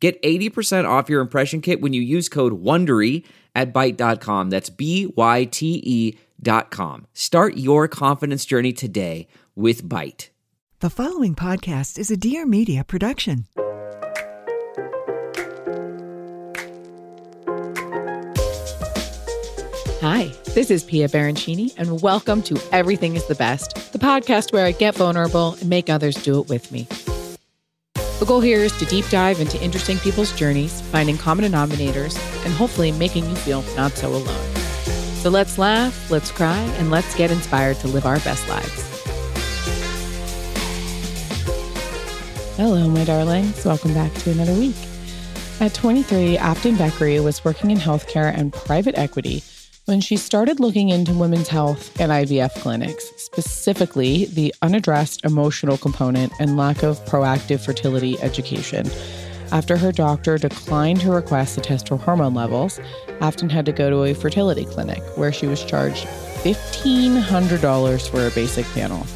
Get 80% off your impression kit when you use code WONDERY at Byte.com. That's B-Y-T-E dot com. Start your confidence journey today with Byte. The following podcast is a Dear Media production. Hi, this is Pia Baroncini, and welcome to Everything is the Best, the podcast where I get vulnerable and make others do it with me. The goal here is to deep dive into interesting people's journeys, finding common denominators, and hopefully making you feel not so alone. So let's laugh, let's cry, and let's get inspired to live our best lives. Hello, my darlings. Welcome back to another week. At 23, Afton Vechery was working in healthcare and private equity when she started looking into women's health and IVF clinics, specifically the unaddressed emotional component and lack of proactive fertility education. After her doctor declined her request to test her hormone levels, Afton had to go to a fertility clinic where she was charged $1,500 for a basic panel.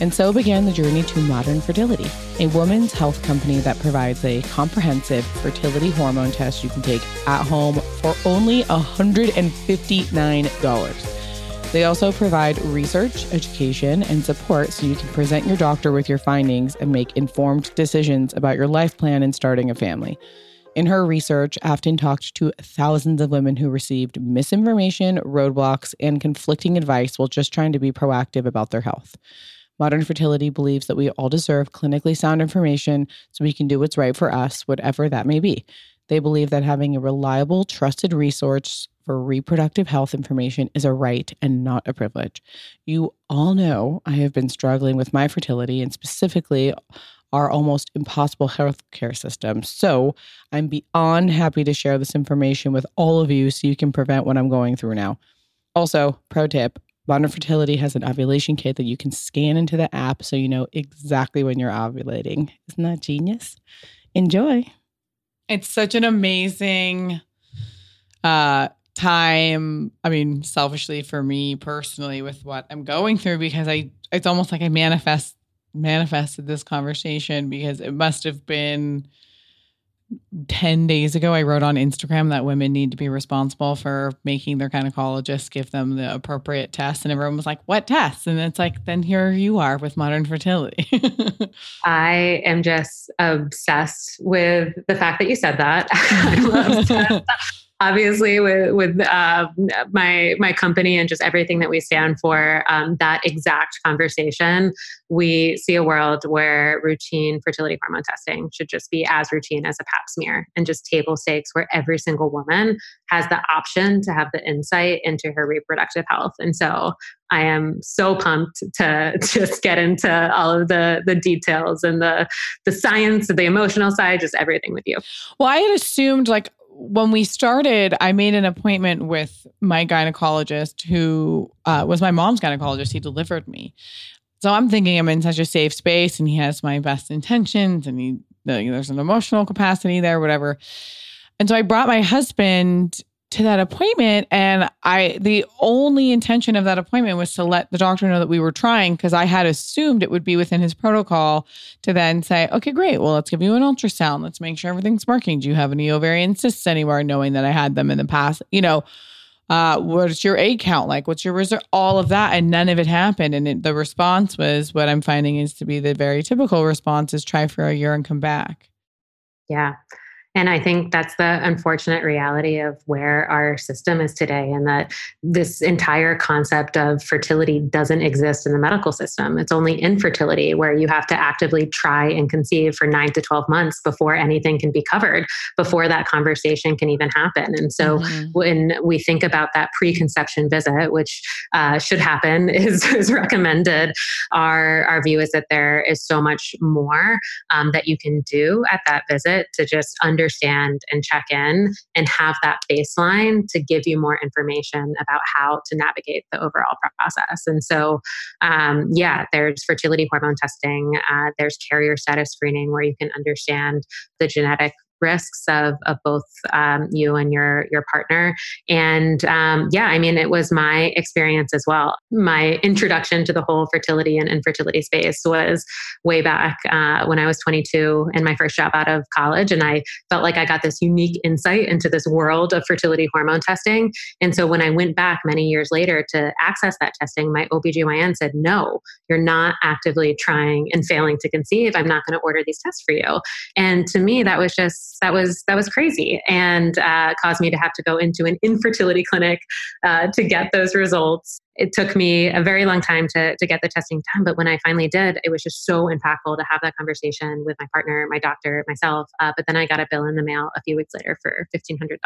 And so began the journey to modern fertility, a woman's health company that provides a comprehensive fertility hormone test you can take at home for only $159. They also provide research, education, and support so you can present your doctor with your findings and make informed decisions about your life plan and starting a family. In her research, Afton talked to thousands of women who received misinformation, roadblocks, and conflicting advice while just trying to be proactive about their health. Modern Fertility believes that we all deserve clinically sound information so we can do what's right for us, whatever that may be. They believe that having a reliable, trusted resource for reproductive health information is a right and not a privilege. You all know I have been struggling with my fertility and specifically our almost impossible healthcare system. So I'm beyond happy to share this information with all of you so you can prevent what I'm going through now. Also, pro tip Modern Fertility has an ovulation kit that you can scan into the app so you know exactly when you're ovulating. Isn't that genius? Enjoy. It's such an amazing uh time i mean selfishly for me personally with what i'm going through because i it's almost like i manifest manifested this conversation because it must have been 10 days ago, I wrote on Instagram that women need to be responsible for making their gynecologist give them the appropriate tests. And everyone was like, What tests? And it's like, Then here you are with modern fertility. I am just obsessed with the fact that you said that. obviously with with uh, my my company and just everything that we stand for um, that exact conversation we see a world where routine fertility hormone testing should just be as routine as a pap smear and just table stakes where every single woman has the option to have the insight into her reproductive health and so I am so pumped to just get into all of the the details and the the science, of the emotional side, just everything with you. Well, I had assumed like when we started, I made an appointment with my gynecologist, who uh, was my mom's gynecologist. He delivered me. So I'm thinking I'm in such a safe space and he has my best intentions and he, there's an emotional capacity there, whatever. And so I brought my husband to that appointment and I the only intention of that appointment was to let the doctor know that we were trying because I had assumed it would be within his protocol to then say, "Okay, great. Well, let's give you an ultrasound. Let's make sure everything's working. Do you have any ovarian cysts anywhere knowing that I had them in the past?" You know, uh, what's your egg count like? What's your reserve? All of that, and none of it happened. And it, the response was what I'm finding is to be the very typical response: is try for a year and come back. Yeah. And I think that's the unfortunate reality of where our system is today, and that this entire concept of fertility doesn't exist in the medical system. It's only infertility where you have to actively try and conceive for nine to 12 months before anything can be covered, before that conversation can even happen. And so mm-hmm. when we think about that preconception visit, which uh, should happen, is, is recommended, our, our view is that there is so much more um, that you can do at that visit to just understand understand and check in and have that baseline to give you more information about how to navigate the overall process. And so, um, yeah, there's fertility hormone testing, uh, there's carrier status screening where you can understand the genetic risks of, of both um, you and your your partner. And um, yeah i mean it was my experience as well. My introduction to the whole fertility and infertility space was way back uh, when i was 22 and my first job out of college. And i felt like i got this unique insight into this world of fertility hormone testing. And so when i went back many years later to access that testing my obgyn said no you're not actively trying and failing to conceive. I'm not going to order these tests for you. And to me that was just that was that was crazy and uh, caused me to have to go into an infertility clinic uh, to get those results. It took me a very long time to, to get the testing done but when i finally did it was just so impactful to have that conversation with my partner my doctor myself uh, but then i got a bill in the mail a few weeks later for $1500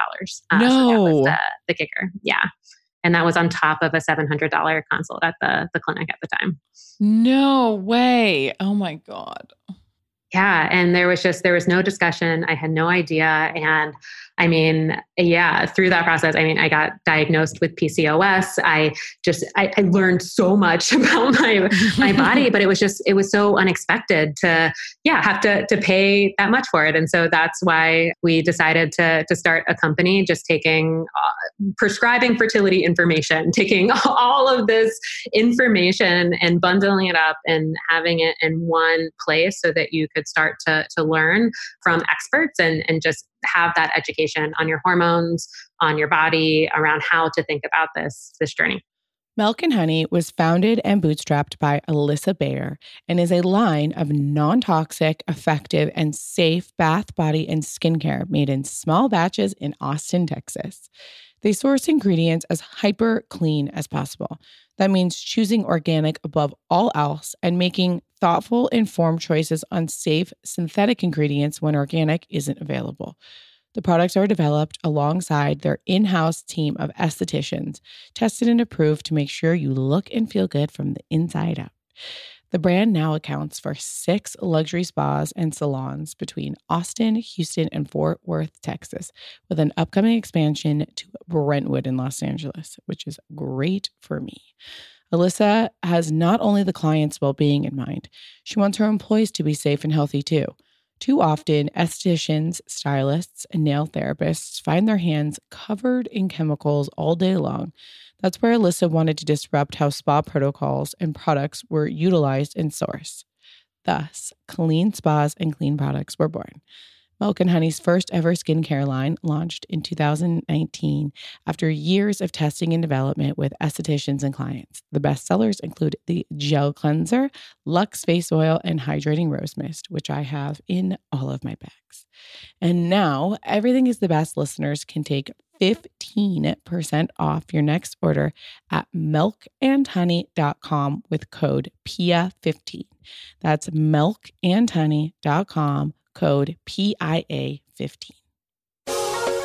uh, no. So that was the, the kicker. Yeah. And that was on top of a $700 consult at the, the clinic at the time. No way. Oh my god yeah and there was just there was no discussion. I had no idea and I mean, yeah, through that process, I mean, I got diagnosed with PCOS. I just, I, I learned so much about my, my body, but it was just, it was so unexpected to, yeah, have to, to pay that much for it. And so that's why we decided to, to start a company, just taking, uh, prescribing fertility information, taking all of this information and bundling it up and having it in one place so that you could start to, to learn from experts and, and just have that education on your hormones, on your body, around how to think about this this journey. Milk and Honey was founded and bootstrapped by Alyssa Bayer and is a line of non toxic, effective, and safe bath, body, and skincare made in small batches in Austin, Texas. They source ingredients as hyper clean as possible. That means choosing organic above all else and making thoughtful, informed choices on safe synthetic ingredients when organic isn't available. The products are developed alongside their in house team of estheticians, tested and approved to make sure you look and feel good from the inside out. The brand now accounts for six luxury spas and salons between Austin, Houston, and Fort Worth, Texas, with an upcoming expansion to Brentwood in Los Angeles, which is great for me. Alyssa has not only the client's well being in mind, she wants her employees to be safe and healthy too. Too often, estheticians, stylists, and nail therapists find their hands covered in chemicals all day long. That's where Alyssa wanted to disrupt how spa protocols and products were utilized in source. Thus, clean spas and clean products were born. Milk and Honey's first ever skincare line launched in 2019 after years of testing and development with estheticians and clients. The best sellers include the Gel Cleanser, Lux Face Oil, and Hydrating Rose Mist, which I have in all of my bags. And now, Everything is the Best listeners can take 15% off your next order at milkandhoney.com with code PIA15. That's milkandhoney.com code PIA15.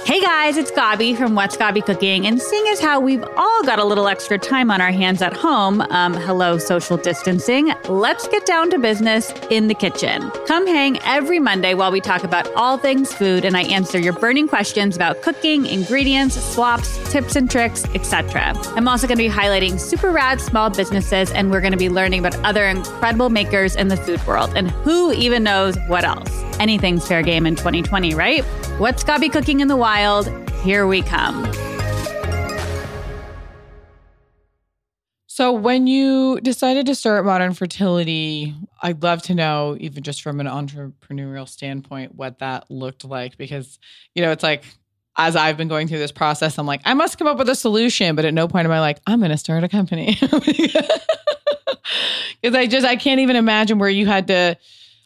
Hey guys, it's Gabi from What's Gabi Cooking. And seeing as how we've all got a little extra time on our hands at home, um, hello, social distancing, let's get down to business in the kitchen. Come hang every Monday while we talk about all things food and I answer your burning questions about cooking, ingredients, swaps, tips and tricks, etc. I'm also going to be highlighting super rad small businesses and we're going to be learning about other incredible makers in the food world and who even knows what else. Anything's fair game in 2020, right? What's Gabi cooking in the wild? Here we come. So, when you decided to start Modern Fertility, I'd love to know, even just from an entrepreneurial standpoint, what that looked like. Because, you know, it's like, as I've been going through this process, I'm like, I must come up with a solution. But at no point am I like, I'm going to start a company. Because I just, I can't even imagine where you had to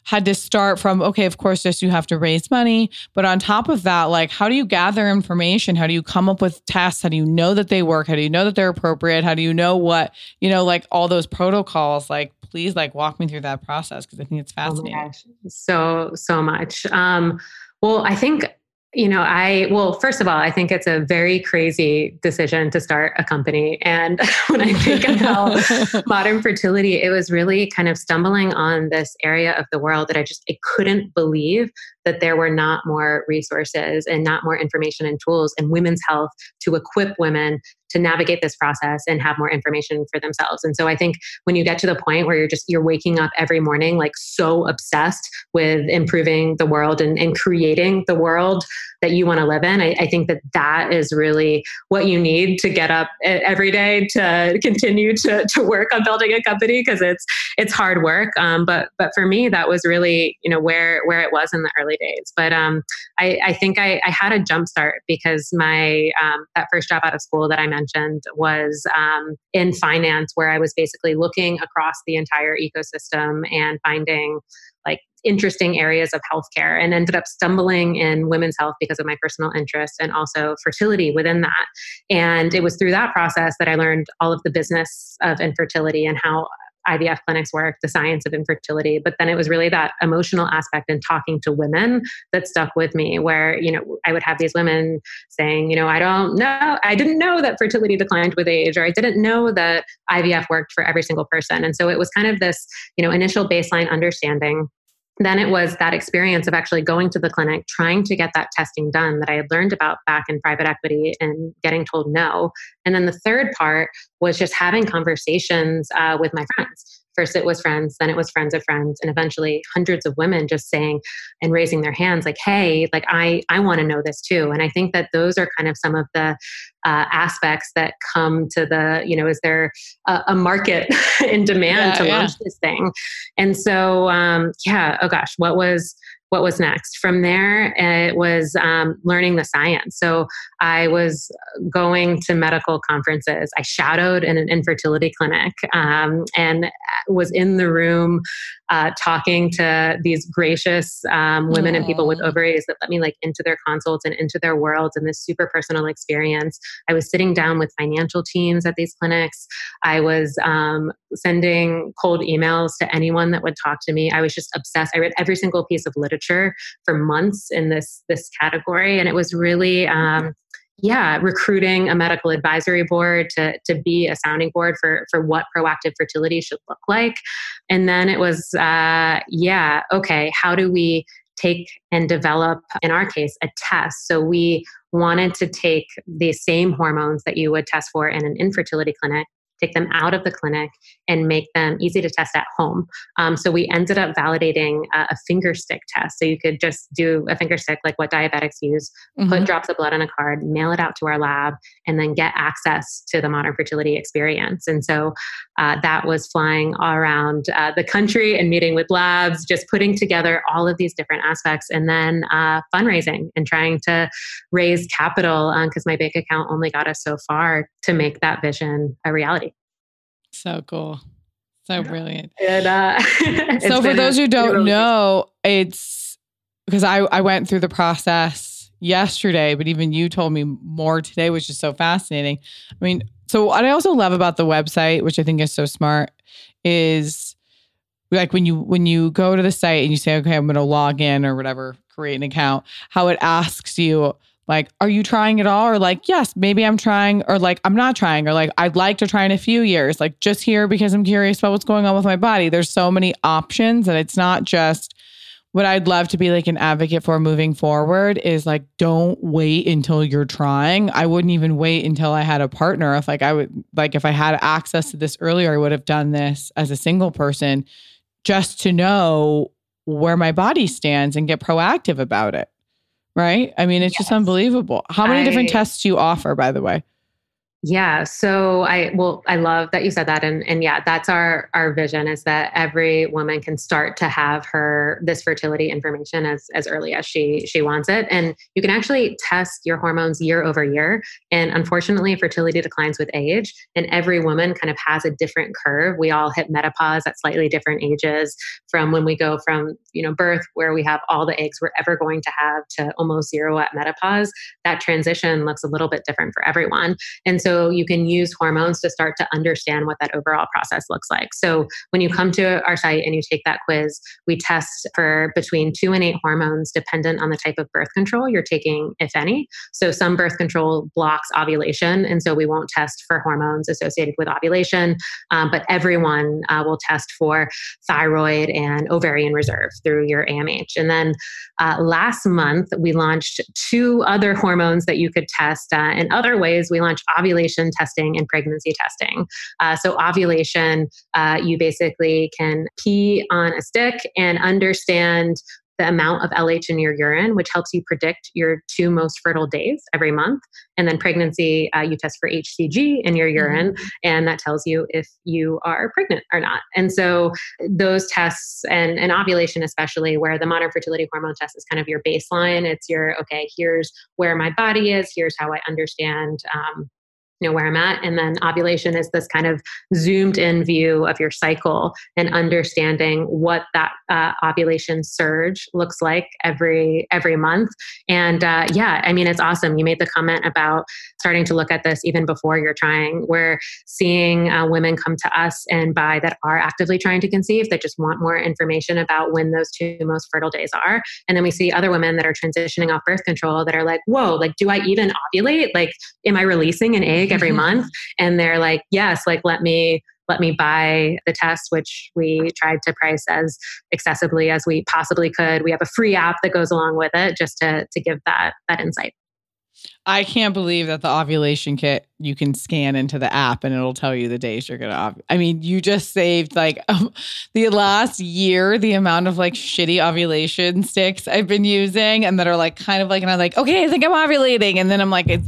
had to start from okay of course just you have to raise money. But on top of that like how do you gather information? How do you come up with tests how do you know that they work? How do you know that they're appropriate? How do you know what you know like all those protocols? Like please like walk me through that process because i think it's oh fascinating. oh so so much. Um well i think you know, I, well, first of all, I think it's a very crazy decision to start a company. And when I think about modern fertility, it was really kind of stumbling on this area of the world that I just, I couldn't believe that there were not more resources and not more information and tools in women's health to equip women to navigate this process and have more information for themselves. And so I think when you get to the point where you're just you're waking up every morning like so obsessed with improving the world and, and creating the world that you want to live in, I, I think that that is really what you need to get up every day to continue to, to work on building a company because it's it's hard work. Um, but but for me, that was really you know where where it was in the early days. But um, I, I think I, I had a jump start because my um, that first job out of school that I mentioned was um, in finance, where I was basically looking across the entire ecosystem and finding like interesting areas of healthcare and ended up stumbling in women's health because of my personal interest and also fertility within that. And it was through that process that I learned all of the business of infertility and how IVF clinics work, the science of infertility. But then it was really that emotional aspect and talking to women that stuck with me, where, you know, I would have these women saying, you know, I don't know, I didn't know that fertility declined with age, or I didn't know that IVF worked for every single person. And so it was kind of this, you know, initial baseline understanding then it was that experience of actually going to the clinic, trying to get that testing done that I had learned about back in private equity and getting told no. And then the third part was just having conversations uh, with my friends First, it was friends, then it was friends of friends, and eventually hundreds of women just saying and raising their hands, like, "Hey, like I I want to know this too." And I think that those are kind of some of the uh, aspects that come to the you know is there a, a market in demand yeah, to launch yeah. this thing? And so um, yeah, oh gosh, what was what was next. From there, it was um, learning the science. So I was going to medical conferences. I shadowed in an infertility clinic um, and was in the room uh, talking to these gracious um, women Aww. and people with ovaries that let me like into their consults and into their worlds and this super personal experience. I was sitting down with financial teams at these clinics. I was um, sending cold emails to anyone that would talk to me. I was just obsessed. I read every single piece of literature for months in this this category, and it was really. Um, yeah, recruiting a medical advisory board to, to be a sounding board for, for what proactive fertility should look like. And then it was, uh, yeah, okay, how do we take and develop, in our case, a test? So we wanted to take the same hormones that you would test for in an infertility clinic take them out of the clinic and make them easy to test at home. Um, so we ended up validating a, a, finger stick test. So you could just do a finger stick like what diabetics use, mm-hmm. put drops of blood on a card, mail it out to our lab, and then get access to the modern fertility experience. And so uh, that was flying around uh, the country and meeting with labs, just putting together all of these different aspects, and then uh, fundraising and trying to raise capital because um, my bank account only got us so far to make that vision a reality. So cool. So brilliant. And, uh, so for those who don't really know, it's because I, I went through the process yesterday, but even you told me more today, which is so fascinating. I mean, so what I also love about the website, which I think is so smart, is like when you when you go to the site and you say, okay, I'm gonna log in or whatever, create an account, how it asks you like, are you trying at all? Or like, yes, maybe I'm trying, or like, I'm not trying, or like, I'd like to try in a few years, like just here because I'm curious about what's going on with my body. There's so many options, and it's not just what I'd love to be like an advocate for moving forward is like, don't wait until you're trying. I wouldn't even wait until I had a partner. If like I would, like, if I had access to this earlier, I would have done this as a single person just to know where my body stands and get proactive about it right? I mean, it's yes. just unbelievable. How many I, different tests do you offer, by the way? Yeah. So I well, I love that you said that. And and yeah, that's our our vision is that every woman can start to have her this fertility information as as early as she she wants it. And you can actually test your hormones year over year. And unfortunately, fertility declines with age. And every woman kind of has a different curve. We all hit menopause at slightly different ages from when we go from, you know, birth where we have all the eggs we're ever going to have to almost zero at menopause. That transition looks a little bit different for everyone. And so so you can use hormones to start to understand what that overall process looks like. So when you come to our site and you take that quiz, we test for between two and eight hormones dependent on the type of birth control you're taking, if any. So some birth control blocks ovulation, and so we won't test for hormones associated with ovulation, um, but everyone uh, will test for thyroid and ovarian reserve through your AMH. And then uh, last month, we launched two other hormones that you could test. Uh, in other ways, we launched ovulation ovulation testing and pregnancy testing. Uh, so, ovulation, uh, you basically can pee on a stick and understand the amount of LH in your urine, which helps you predict your two most fertile days every month. And then pregnancy, uh, you test for HCG in your urine, mm-hmm. and that tells you if you are pregnant or not. And so those tests and, and ovulation, especially where the modern fertility hormone test is kind of your baseline. It's your okay. Here's where my body is. Here's how I understand um, know where i'm at. And then ovulation is this kind of zoomed in view of your cycle and understanding what that uh, ovulation surge looks like every every month. And uh, yeah i mean it's awesome. You made the comment about starting to look at this even before you're trying. We're seeing uh, women come to us and buy that are actively trying to conceive. That just want more information about when those two most fertile days are. And then we see other women that are transitioning off birth control that are like whoa like do i even ovulate? Like am i releasing an egg every month and they're like yes like let me let me buy the test which we tried to price as accessibly as we possibly could. We have a free app that goes along with it just to to give that that insight I can't believe that the ovulation kit you can scan into the app and it'll tell you the days you're gonna. Ov- I mean, you just saved like um, the last year the amount of like shitty ovulation sticks I've been using and that are like kind of like and I'm like okay I think I'm ovulating and then I'm like it's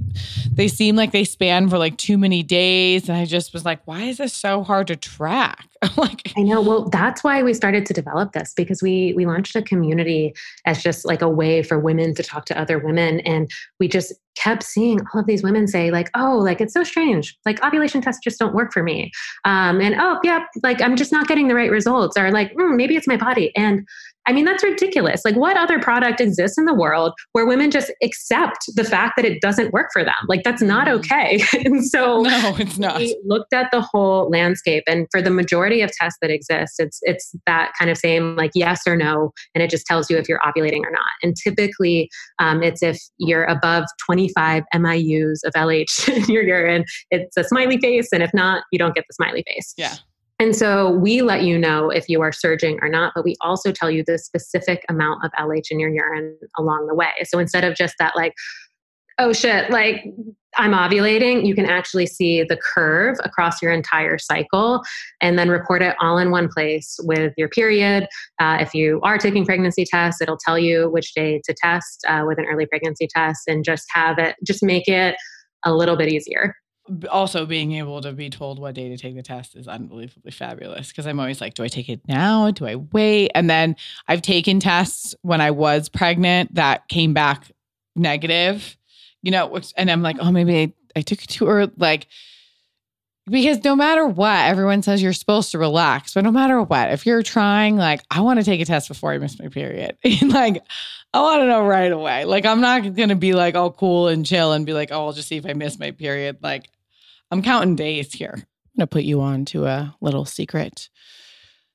they seem like they span for like too many days and I just was like why is this so hard to track? like I know. Well, that's why we started to develop this because we we launched a community as just like a way for women to talk to other women, and we just kept seeing all of these women say like, "Oh, like it's so strange. Like ovulation tests just don't work for me," um, and "Oh, yeah, like I'm just not getting the right results," or like, mm, "Maybe it's my body." And I mean, that's ridiculous. Like, what other product exists in the world where women just accept the fact that it doesn't work for them? Like, that's not mm-hmm. okay. and so, no, it's not. We looked at the whole landscape, and for the majority of tests that exist, it's it's that kind of same like yes or no, and it just tells you if you're ovulating or not. And typically, um, it's if you're above 25 MIUs of LH in your urine, it's a smiley face, and if not, you don't get the smiley face. Yeah. And so we let you know if you are surging or not, but we also tell you the specific amount of LH in your urine along the way. So instead of just that, like, oh shit, like I'm ovulating, you can actually see the curve across your entire cycle and then record it all in one place with your period. Uh, if you are taking pregnancy tests, it'll tell you which day to test uh, with an early pregnancy test and just have it, just make it a little bit easier also being able to be told what day to take the test is unbelievably fabulous because I'm always like, do I take it now? Do I wait? And then I've taken tests when I was pregnant that came back negative, you know, which, and I'm like, oh, maybe I, I took it too early. Like, because no matter what, everyone says you're supposed to relax, but no matter what, if you're trying, like, I want to take a test before I miss my period. like, I want to know right away. Like, I'm not going to be like all cool and chill and be like, oh, I'll just see if I miss my period. Like, I'm counting days here. I'm going to put you on to a little secret.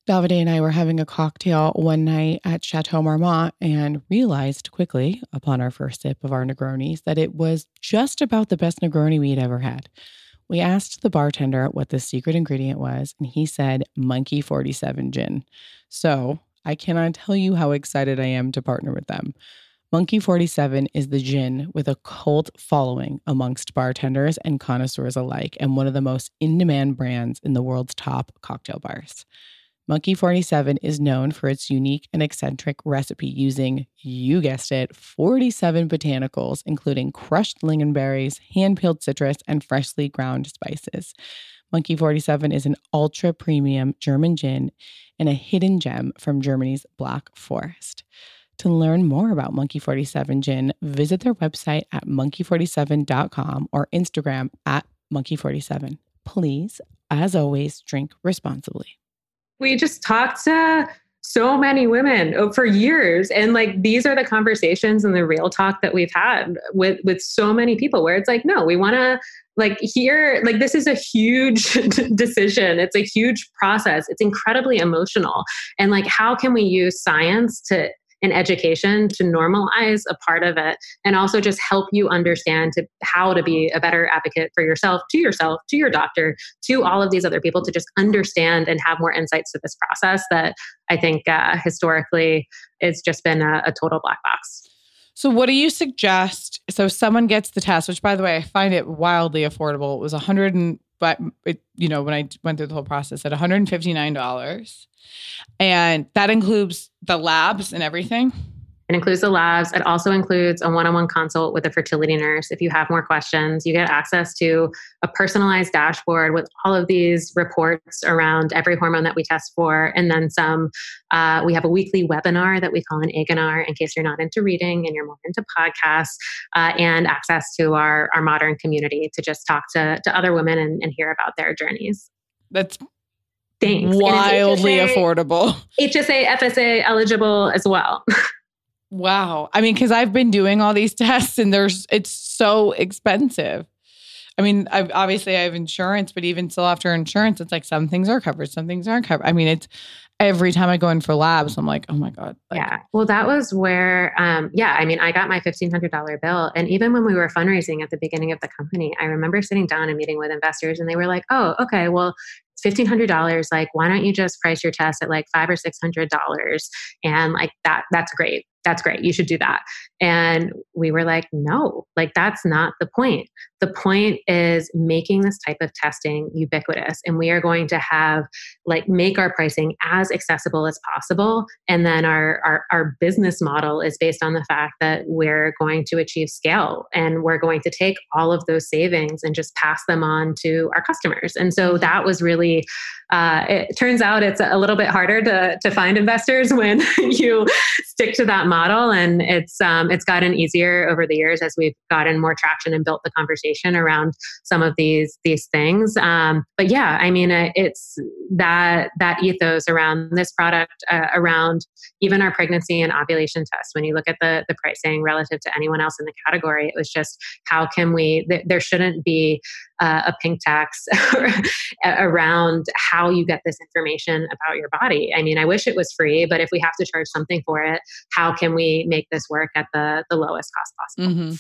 Davide and I were having a cocktail one night at Chateau Marmont and realized quickly, upon our first sip of our Negronis, that it was just about the best Negroni we'd ever had. We asked the bartender what the secret ingredient was, and he said Monkey 47 gin. So I cannot tell you how excited I am to partner with them. Monkey 47 is the gin with a cult following amongst bartenders and connoisseurs alike, and one of the most in demand brands in the world's top cocktail bars. Monkey 47 is known for its unique and eccentric recipe using, you guessed it, 47 botanicals, including crushed lingonberries, hand peeled citrus, and freshly ground spices. Monkey 47 is an ultra premium German gin and a hidden gem from Germany's Black Forest. To learn more about Monkey 47 Gin, visit their website at monkey47.com or Instagram at monkey47. Please, as always, drink responsibly. We just talked to so many women oh, for years and like these are the conversations and the real talk that we've had with with so many people where it's like no we want to like here like this is a huge decision. It's a huge process. It's incredibly emotional. And like how can we use science to in education to normalize a part of it and also just help you understand to how to be a better advocate for yourself to yourself to your doctor to all of these other people to just understand and have more insights to this process that i think uh, historically it's just been a, a total black box so, what do you suggest? So, someone gets the test, which, by the way, I find it wildly affordable. It was a hundred and, but it, you know, when I went through the whole process, at one hundred and fifty nine dollars, and that includes the labs and everything. It includes the labs. It also includes a one on one consult with a fertility nurse. If you have more questions, you get access to a personalized dashboard with all of these reports around every hormone that we test for, and then some. Uh, we have a weekly webinar that we call an Agonar in case you're not into reading and you're more into podcasts, uh, and access to our, our modern community to just talk to, to other women and, and hear about their journeys. That's Thanks. Wildly HSA, affordable. HSA, FSA eligible as well. wow. I mean, because I've been doing all these tests and there's it's so expensive. I mean, I've, obviously I have insurance, but even still after insurance, it's like some things are covered, some things aren't covered. I mean, it's every time I go in for labs, I'm like, oh my God. Like, yeah. Well, that was where, um, yeah, I mean, I got my $1,500 bill. And even when we were fundraising at the beginning of the company, I remember sitting down and meeting with investors and they were like, oh, okay, well, $1500 like why don't you just price your test at like five or six hundred dollars and like that that's great that's great. You should do that and we were like no like that's not the point the point is making this type of testing ubiquitous and we are going to have like make our pricing as accessible as possible and then our, our our business model is based on the fact that we're going to achieve scale and we're going to take all of those savings and just pass them on to our customers and so mm-hmm. that was really uh, it turns out it's a little bit harder to, to find investors when you stick to that model and it's um, it's gotten easier over the years as we've gotten more traction and built the conversation around some of these these things. Um, but yeah i mean uh, it's that that ethos around this product uh, around even our pregnancy and ovulation test. When you look at the the pricing relative to anyone else in the category it was just how can we th- there shouldn't be uh, a pink tax around how you get this information about your body. I mean, I wish it was free, but if we have to charge something for it, how can we make this work at the, the lowest cost possible? Mm-hmm.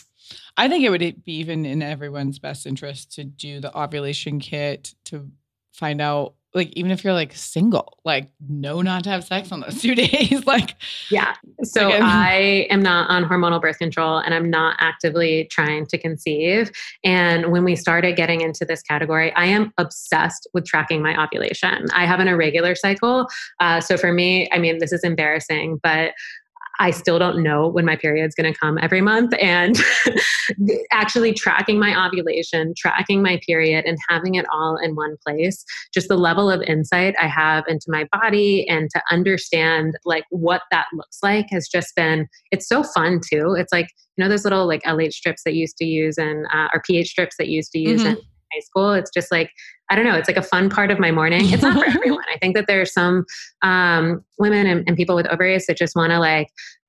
I think it would be even in everyone's best interest to do the ovulation kit to find out like even if you're like single, like know not to have sex on those two days. like yeah. So like, I am not on hormonal birth control and I'm not actively trying to conceive. And when we started getting into this category, I am obsessed with tracking my ovulation. I have an irregular cycle. Uh, so for me, I mean, this is embarrassing, but I still don't know when my period's going to come every month. And actually tracking my ovulation, tracking my period, and having it all in one place, just the level of insight I have into my body and to understand like what that looks like has just been, it's so fun too. It's like, you know, those little like LH strips that used to use and, uh, or pH strips that used to use mm-hmm. in high school. It's just like, I don't know, it's like a fun part of my morning. It's not for everyone. I think that there's some um, women and, and people with ovaries that just want to like,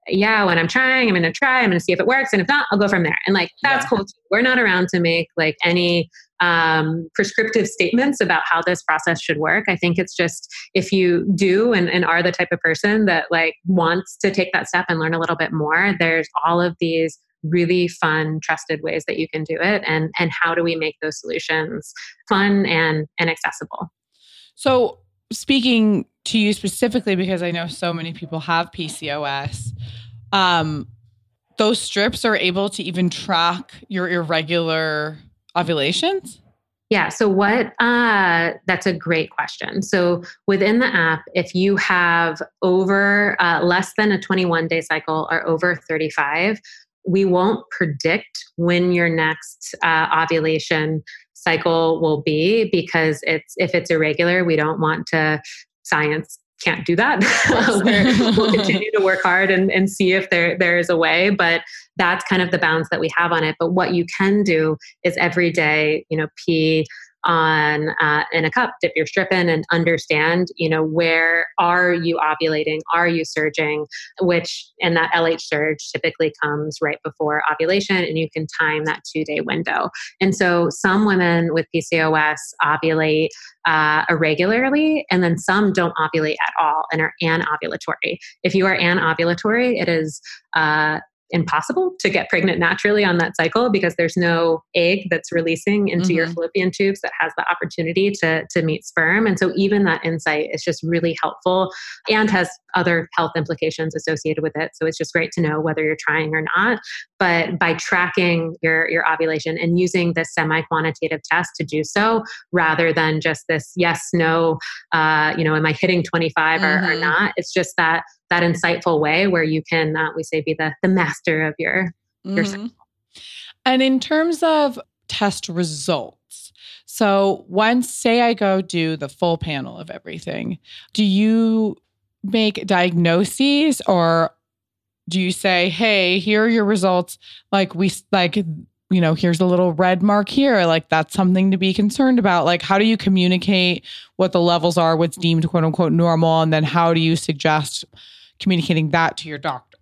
yeah, when I'm trying, I'm going to try, I'm going to see if it works. And if not, I'll go from there. And like, that's yeah. cool too. We're not around to make like any um, prescriptive statements about how this process should work. I think it's just if you do and, and are the type of person that like wants to take that step and learn a little bit more, there's all of these really fun trusted ways that you can do it and and how do we make those solutions fun and and accessible so speaking to you specifically because i know so many people have pcos um those strips are able to even track your irregular ovulations Yeah. So, what, uh, that's a great question. So, within the app, if you have over uh, less than a 21 day cycle or over 35, we won't predict when your next uh, ovulation cycle will be because it's if it's irregular we don't want to science can't do that. we'll continue to work hard and, and see if there there is a way, but that's kind of the bounds that we have on it. But what you can do is every day, you know, pee on uh, in a cup dip your strip in and understand you know where are you ovulating? Are you surging? Which and that lh surge typically comes right before ovulation and you can time that two day window. And so some women with pcos ovulate uh, irregularly and then some don't ovulate at all and are anovulatory. If you are anovulatory it is uh, impossible to get pregnant naturally on that cycle because there's no egg that's releasing into mm-hmm. your fallopian tubes that has the opportunity to, to meet sperm. And so even that insight is just really helpful and has other health implications associated with it. So it's just great to know whether you're trying or not. But by tracking your, your ovulation and using this semi-quantitative test to do so rather than just this yes, no, uh, you know, am I hitting 25 mm-hmm. or, or, mm-hmm. not? It's just that that insightful way where you can uh, we say be the the master of your your mm-hmm. and in terms of test results so once say i go do the full panel of everything do you make diagnoses or do you say hey here are your results like we like you know, here's a little red mark here. Like that's something to be concerned about. Like, how do you communicate what the levels are, what's deemed quote unquote normal? And then how do you suggest communicating that to your doctor?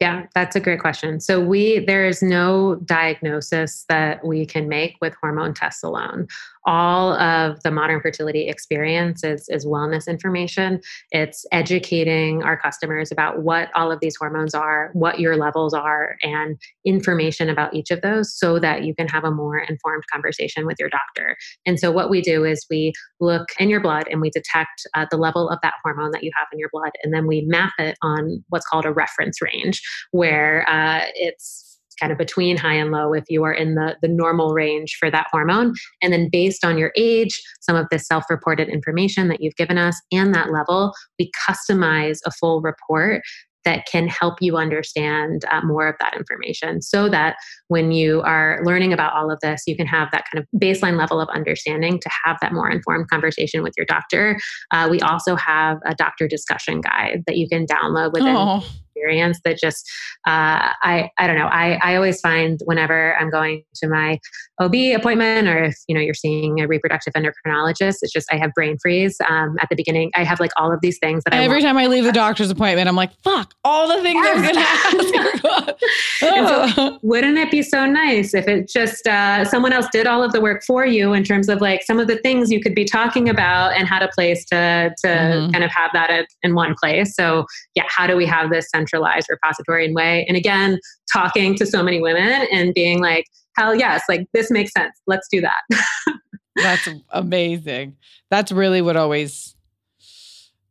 Yeah, that's a great question. So we there is no diagnosis that we can make with hormone tests alone all of the modern fertility experience is, is wellness information. It's educating our customers about what all of these hormones are, what your levels are, and information about each of those so that you can have a more informed conversation with your doctor. And so, what we do is we look in your blood and we detect uh, the level of that hormone that you have in your blood, and then we map it on what's called a reference range, where uh, it's kind of between high and low if you are in the, the normal range for that hormone. And then based on your age, some of the self reported information that you've given us, and that level, we customize a full report that can help you understand uh, more of that information so that when you are learning about all of this, you can have that kind of baseline level of understanding to have that more informed conversation with your doctor. Uh, we also have a doctor discussion guide that you can download within. Oh experience that just uh, I I don't know. I I always find whenever I'm going to my OB appointment or if you know you're seeing a reproductive endocrinologist it's just I have brain freeze um, at the beginning. I have like all of these things that every time I leave the doctor's appointment I'm like fuck all the things yes. I'm gonna ask so, wouldn't it be so nice if it just uh, someone else did all of the work for you in terms of like some of the things you could be talking about and had a place to to mm-hmm. kind of have that in one place? So yeah how do we have this central centralized repository and way. And again, talking to so many women and being like, hell yes, like this makes sense. Let's do that. That's amazing. That's really what always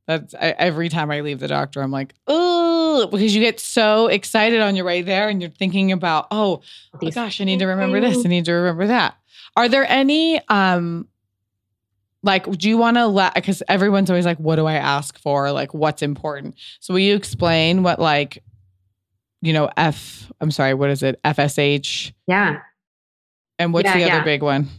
that's I, every time I leave the doctor, I'm like, oh, because you get so excited on your way there and you're thinking about, oh, oh gosh, I need to remember this, I need to remember that. Are there any um like do you want to let because everyone's always like what do i ask for? Like what's important? So will you explain what like you know f i'm sorry what is it? Fsh yeah. And what's yeah, the other yeah. big one?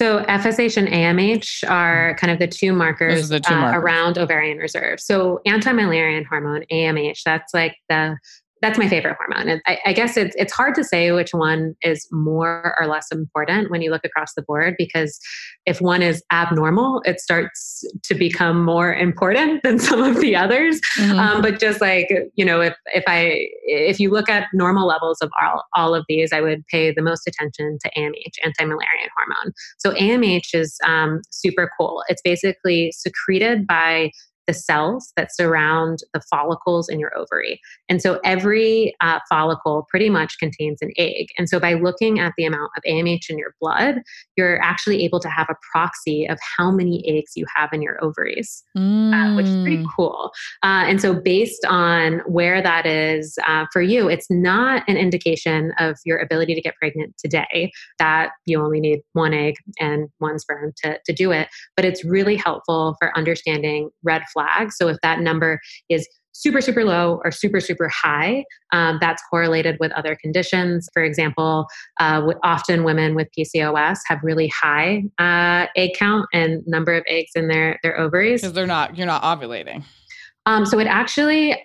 So FSH and AMH are kind of the two markers, the two markers. Uh, around ovarian reserve. So anti-Müllerian hormone AMH, that's like the that's my favorite hormone. I, I, guess it's it's hard to say which one is more or less important when you look across the board because if one is abnormal, it starts to become more important than some of the others. Mm-hmm. Um, but just like you know, if if I if you look at normal levels of all all of these, I would pay the most attention to AMH, anti-Müllerian hormone. So AMH is um, super cool. It's basically secreted by the cells that surround the follicles in your ovary. And so every uh, follicle pretty much contains an egg. And so by looking at the amount of AMH in your blood, you're actually able to have a proxy of how many eggs you have in your ovaries, mm. uh, which is pretty mm. cool. Uh, and so based on where that is uh, for you, it's not an indication of your ability to get pregnant today, that you only need one egg and one sperm to, to do it. But it's really helpful for understanding red flags. So if that number is super, super low or super, super high, um, that's correlated with other conditions. For example, uh, often women with PCOS have really high uh, egg count and number of eggs in their, their ovaries. Because they're not, you're not ovulating. Um, so it actually,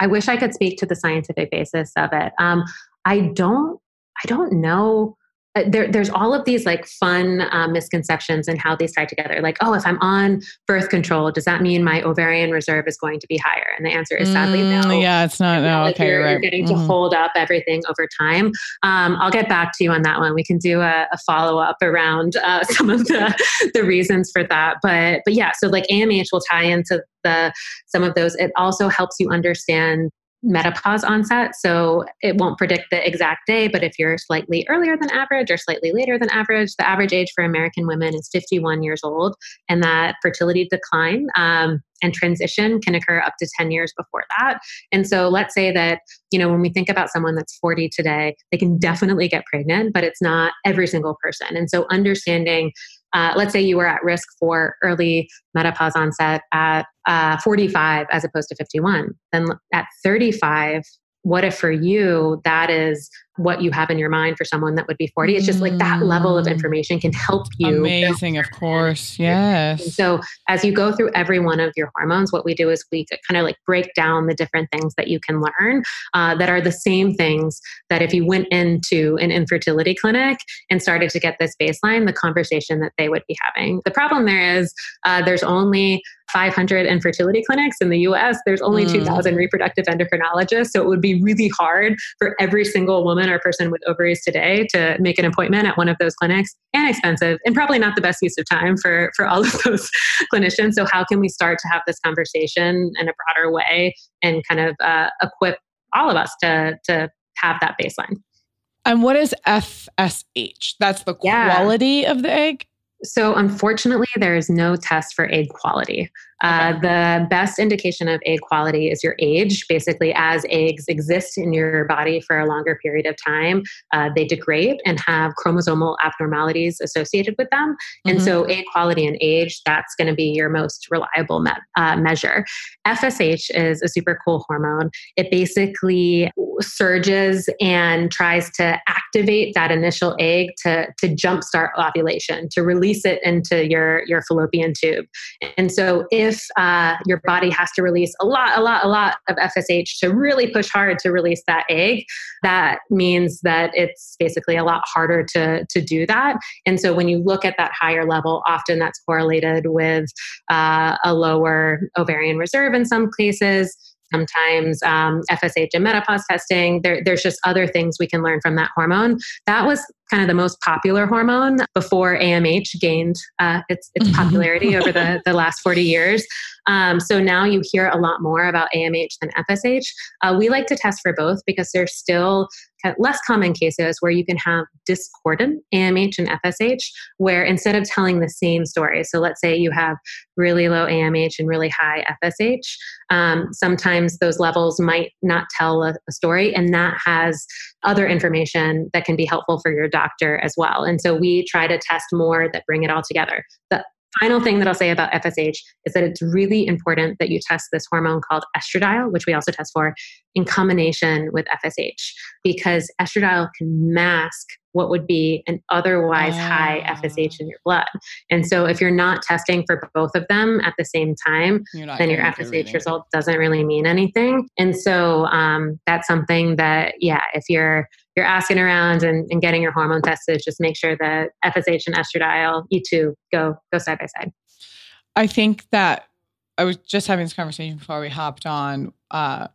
I wish I could speak to the scientific basis of it. Um, I don't, I don't know uh, there, there's all of these like fun uh, misconceptions and how these tie together. Like, oh, if I'm on birth control, does that mean my ovarian reserve is going to be higher? And the answer is sadly mm, no. Yeah, it's not. No, like okay, you're, right. you're getting mm-hmm. to hold up everything over time. Um, I'll get back to you on that one. We can do a, a follow up around uh, some of the the reasons for that. But but yeah, so like AMH will tie into the some of those. It also helps you understand menopause onset. So it won't predict the exact day, but if you're slightly earlier than average or slightly later than average, the average age for American women is 51 years old, and that fertility decline um, and transition can occur up to 10 years before that. And so let's say that, you know, when we think about someone that's 40 today, they can definitely get pregnant, but it's not every single person. And so understanding uh, let's say you were at risk for early menopause onset at uh, 45 as opposed to 51, then at 35, what if for you that is what you have in your mind for someone that would be 40 it's just like that level of mm. information can help you amazing of course yes. And so as you go through every one of your hormones what we do is we kind of like break down the different things that you can learn uh, that are the same things that if you went into an infertility clinic and started to get this baseline the conversation that they would be having. The problem there is uh, there's only 500 infertility clinics in the US, there's only mm. 2,000 reproductive endocrinologists. So it would be really hard for every single woman or person with ovaries today to make an appointment at one of those clinics and expensive and probably not the best use of time for, for all of those clinicians. So, how can we start to have this conversation in a broader way and kind of uh, equip all of us to, to have that baseline? And what is FSH? That's the quality yeah. of the egg? So, unfortunately, there is no test for egg quality. Uh, the best indication of egg quality is your age. Basically, as eggs exist in your body for a longer period of time, uh, they degrade and have chromosomal abnormalities associated with them. Mm-hmm. And so, egg quality and age, that's going to be your most reliable me- uh, measure. FSH is a super cool hormone. It basically surges and tries to activate that initial egg to, to jumpstart ovulation, to release it into your, your fallopian tube. And so, if if uh, your body has to release a lot, a lot, a lot of FSH to really push hard to release that egg, that means that it's basically a lot harder to, to do that. And so when you look at that higher level, often that's correlated with uh, a lower ovarian reserve in some cases sometimes um, FSH and menopause testing. There, there's just other things we can learn from that hormone. That was kind of the most popular hormone before AMH gained uh, its, its popularity over the, the last 40 years. Um, so now you hear a lot more about AMH than FSH. Uh, we like to test for both because there's still less common cases where you can have discordant AMH and FSH, where instead of telling the same story, so let's say you have really low AMH and really high FSH, um, sometimes those levels might not tell a, a story, and that has other information that can be helpful for your doctor as well. And so we try to test more that bring it all together. The final thing that I'll say about FSH is that it's really important that you test this hormone called estradiol, which we also test for, in combination with FSH, because estradiol can mask what would be an otherwise oh. high FSH in your blood. And so if you're not testing for both of them at the same time, then your FSH result doesn't really mean anything. And so um, that's something that, yeah, if you're you're asking around and, and getting your hormone tested, just make sure that FSH and estradiol, E2, go go side by side. I think that I was just having this conversation before we hopped on, uh,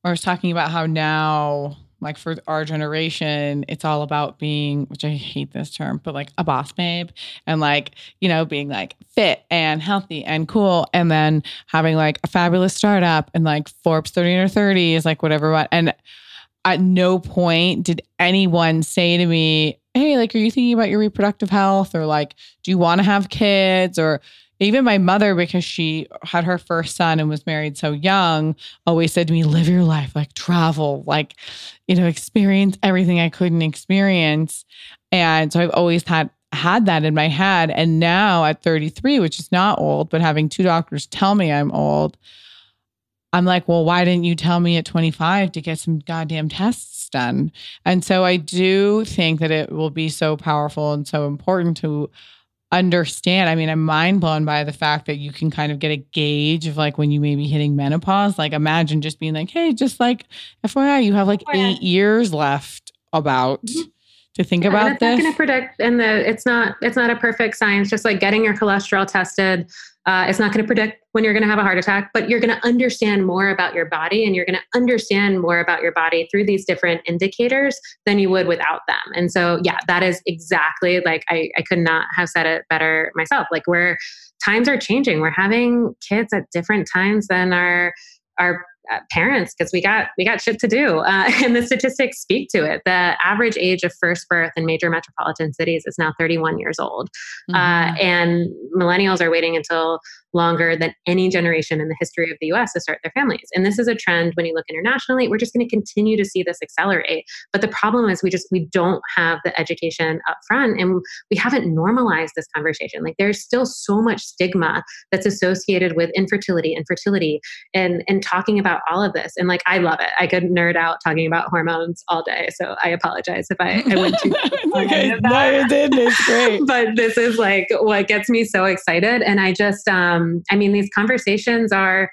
where I was talking about how now like for our generation, it's all about being, which I hate this term, but like a boss babe and like, you know, being like fit and healthy and cool. And then having like a fabulous startup and like Forbes 30 or 30 is like whatever. What. And at no point did anyone say to me, Hey, like, are you thinking about your reproductive health? Or like, do you want to have kids? Or even my mother, because she had her first son and was married so young, always said to me, live your life, like travel, like, you know, experience everything I couldn't experience. And so I've always had had that in my head. And now at 33, which is not old, but having two doctors tell me I'm old, I'm like, well, why didn't you tell me at 25 to get some goddamn tests done? And so I do think that it will be so powerful and so important to understand. I mean, I'm mind blown by the fact that you can kind of get a gauge of like when you may be hitting menopause. Like, imagine just being like, hey, just like FYI, you have like eight years left about. Mm-hmm. To think yeah, about and it's this. not going to predict, and the it's not it's not a perfect science. Just like getting your cholesterol tested, uh, it's not going to predict when you're going to have a heart attack, but you're going to understand more about your body and you're going to understand more about your body through these different indicators than you would without them. And so, yeah, that is exactly like I, I could not have said it better myself. Like, where times are changing, we're having kids at different times than our our uh, parents because we got we got shit to do uh, and the statistics speak to it the average age of first birth in major metropolitan cities is now 31 years old uh, mm-hmm. uh, and millennials are waiting until longer than any generation in the history of the US to start their families. And this is a trend when you look internationally, we're just going to continue to see this accelerate. But the problem is we just we don't have the education up front and we haven't normalized this conversation. Like there's still so much stigma that's associated with infertility and fertility and and talking about all of this. And like I love it. I could nerd out talking about hormones all day. So I apologize if I, I went too okay. No, you did. It's great. but this is like what gets me so excited. And I just um um, I mean, these conversations are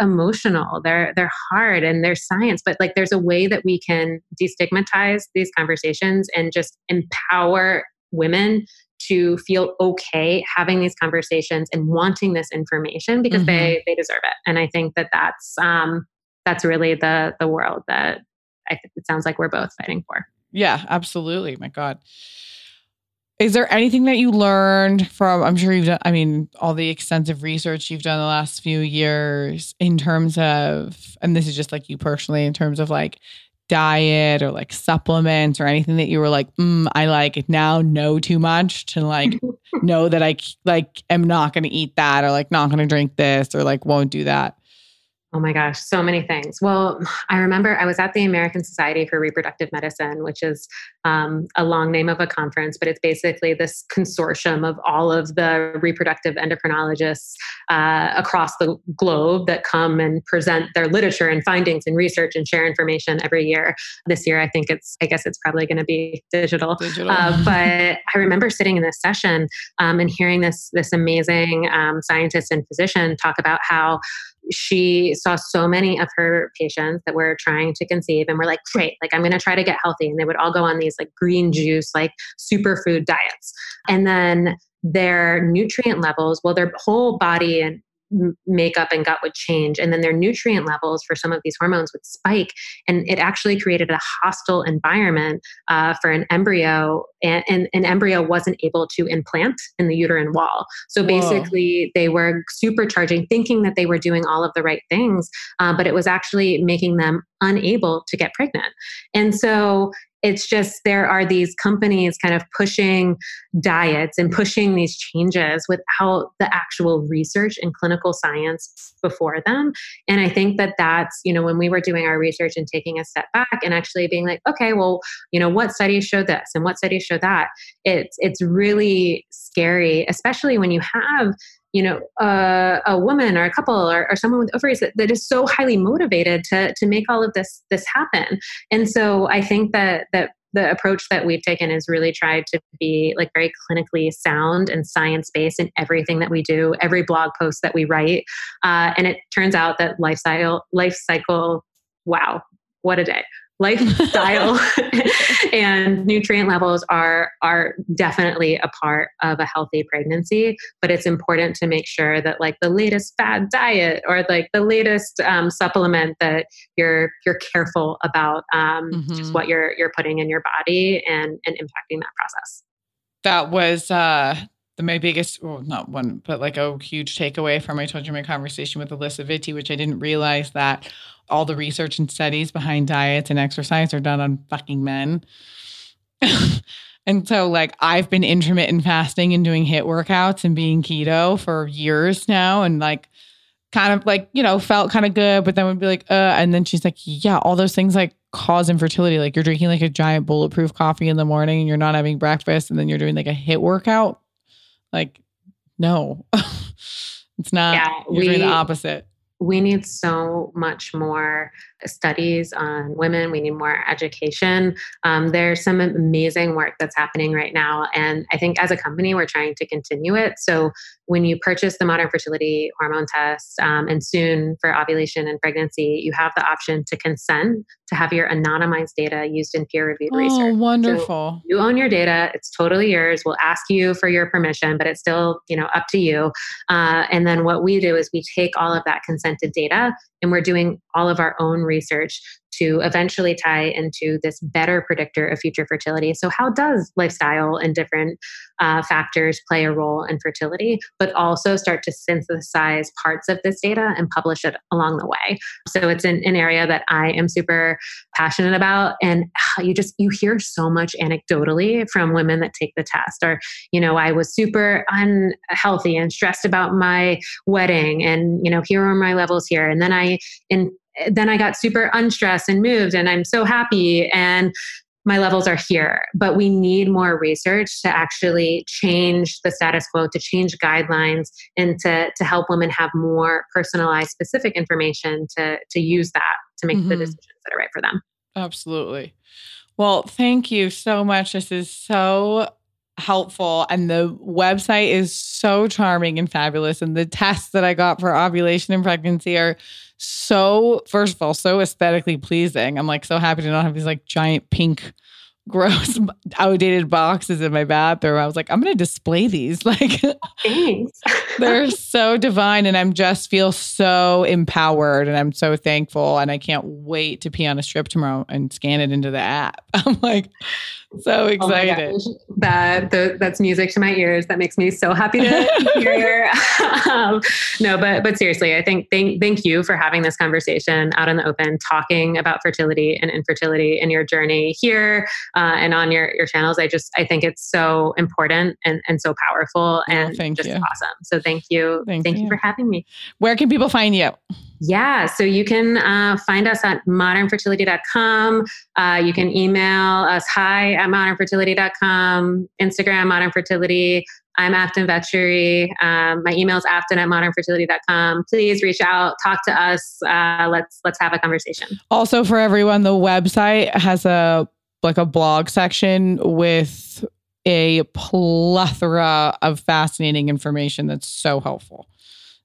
emotional they're they're hard and they're science but like there's a way that we can destigmatize these conversations and just empower women to feel okay having these conversations and wanting this information because mm-hmm. they they deserve it. And i think that that's um that's really the the world that i think it sounds like we're both fighting for. Yeah absolutely. My god. Is there anything that you learned from, I'm sure you've done, I mean, all the extensive research you've done the last few years in terms of, and this is just like you personally, in terms of like diet or like supplements or anything that you were like, mm, I like now know too much to like know that I like am not going to eat that or like not going to drink this or like won't do that? Oh my gosh, so many things. Well, I remember I was at the American Society for Reproductive Medicine, which is um, a long name of a conference, but it's basically this consortium of all of the reproductive endocrinologists uh, across the globe that come and present their literature and findings and research and share information every year. This year, I think it's, I guess it's probably going to be digital. digital. Uh, but I remember sitting in this session um, and hearing this this amazing um, scientist and physician talk about how she saw so many of her patients that were trying to conceive and were like, great, like I'm going to try to get healthy. And they would all go on these like green juice, like superfood diets. And then their nutrient levels, well, their whole body and makeup and gut would change and then their nutrient levels for some of these hormones would spike and it actually created a hostile environment uh, for an embryo and, and, an embryo wasn't able to implant in the uterine wall so basically Whoa. they were supercharging thinking that they were doing all of the right things uh, but it was actually making them unable to get pregnant and so it's just there are these companies kind of pushing diets and pushing these changes without the actual research and clinical science before them. And i think that that's you know when we were doing our research and taking a step back and actually being like okay well you know what studies show this and what studies show that it's it's really scary especially when you have you know uh, a woman or a couple or, or someone with ovaries that, that is so highly motivated to to make all of this this happen. And so i think that that the approach that we've taken is really tried to be like very clinically sound and science based in everything that we do every blog post that we write. Uh, and it turns out that lifestyle life cycle wow what a day lifestyle and nutrient levels are are definitely a part of a healthy pregnancy but it's important to make sure that like the latest fad diet or like the latest um, supplement that you're you're careful about um, mm-hmm. just what you're you're putting in your body and and impacting that process that was uh my biggest well not one but like a huge takeaway from I told you my conversation with Alisa Vitti, which I didn't realize that all the research and studies behind diets and exercise are done on fucking men. and so like I've been intermittent fasting and doing HIT workouts and being keto for years now and like kind of like, you know, felt kind of good, but then would be like, uh, and then she's like, yeah, all those things like cause infertility. Like you're drinking like a giant bulletproof coffee in the morning and you're not having breakfast and then you're doing like a HIT workout. Like, no, it's not, yeah, you're we, doing the opposite. we need so much more studies on women. We need more education. Um, there's some amazing work that's happening right now. And I think as a company, we're trying to continue it. So when you purchase the modern fertility hormone test um, and soon for ovulation and pregnancy, you have the option to consent to have your anonymized data used in peer reviewed oh, research. wonderful. So you own your data. It's totally yours. We'll ask you for your permission, but it's still, you know, up to you. Uh, and then what we do is we take all of that consented data and we're doing all of our own research to eventually tie into this better predictor of future fertility. So, how does lifestyle and different uh, factors play a role in fertility, but also start to synthesize parts of this data and publish it along the way? So, it's an, an area that I am super passionate about. And you just, you hear so much anecdotally from women that take the test, or, you know, I was super unhealthy and stressed about my wedding, and, you know, here are my levels here. And then I, in then I got super unstressed and moved, and I'm so happy. And my levels are here. But we need more research to actually change the status quo, to change guidelines, and to, to help women have more personalized, specific information to, to use that to make mm-hmm. the decisions that are right for them. Absolutely. Well, thank you so much. This is so helpful and the website is so charming and fabulous and the tests that I got for ovulation and pregnancy are so first of all so aesthetically pleasing. I'm like so happy to not have these like giant pink gross outdated boxes in my bathroom. I was like, I'm going to display these. Like, they're so divine. And I'm just feel so empowered and I'm so thankful. And I can't wait to pee on a strip tomorrow and scan it into the app. I'm like, so oh excited. Oh that the, that's music to my ears. That makes me so happy to hear. um, no, but but seriously, I think thank thank you for having this conversation out in the open, talking about fertility and infertility in your journey here uh, and on your your channels. I just I think it's so important and and so powerful and oh, just you. awesome. So thank you, thank, thank you. you for having me. Where can people find you? Yeah, so you can uh, find us at modernfertility.com. Uh, you can email us hi at modernfertility.com, Instagram modernfertility. I'm Afton Vechery. Um, my email is afton at modernfertility.com. Please reach out, talk to us. Uh, let's let's have a conversation. Also, for everyone, the website has a like a blog section with a plethora of fascinating information that's so helpful.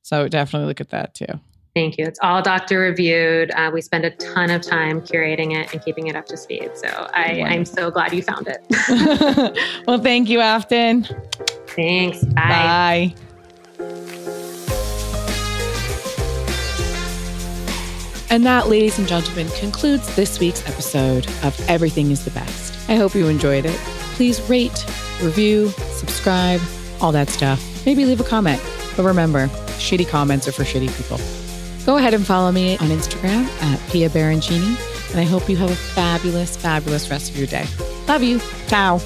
So definitely look at that too. Thank you. It's all doctor reviewed. Uh, we spend a ton of time curating it and keeping it up to speed. So I, I'm so glad you found it. well, thank you, Afton. Thanks. Bye. Bye. And that, ladies and gentlemen, concludes this week's episode of Everything is the Best. I hope you enjoyed it. Please rate, review, subscribe, all that stuff. Maybe leave a comment. But remember, shitty comments are for shitty people. Go ahead and follow me on Instagram at Pia Baroncini. And I hope you have a fabulous, fabulous rest of your day. Love you. Ciao.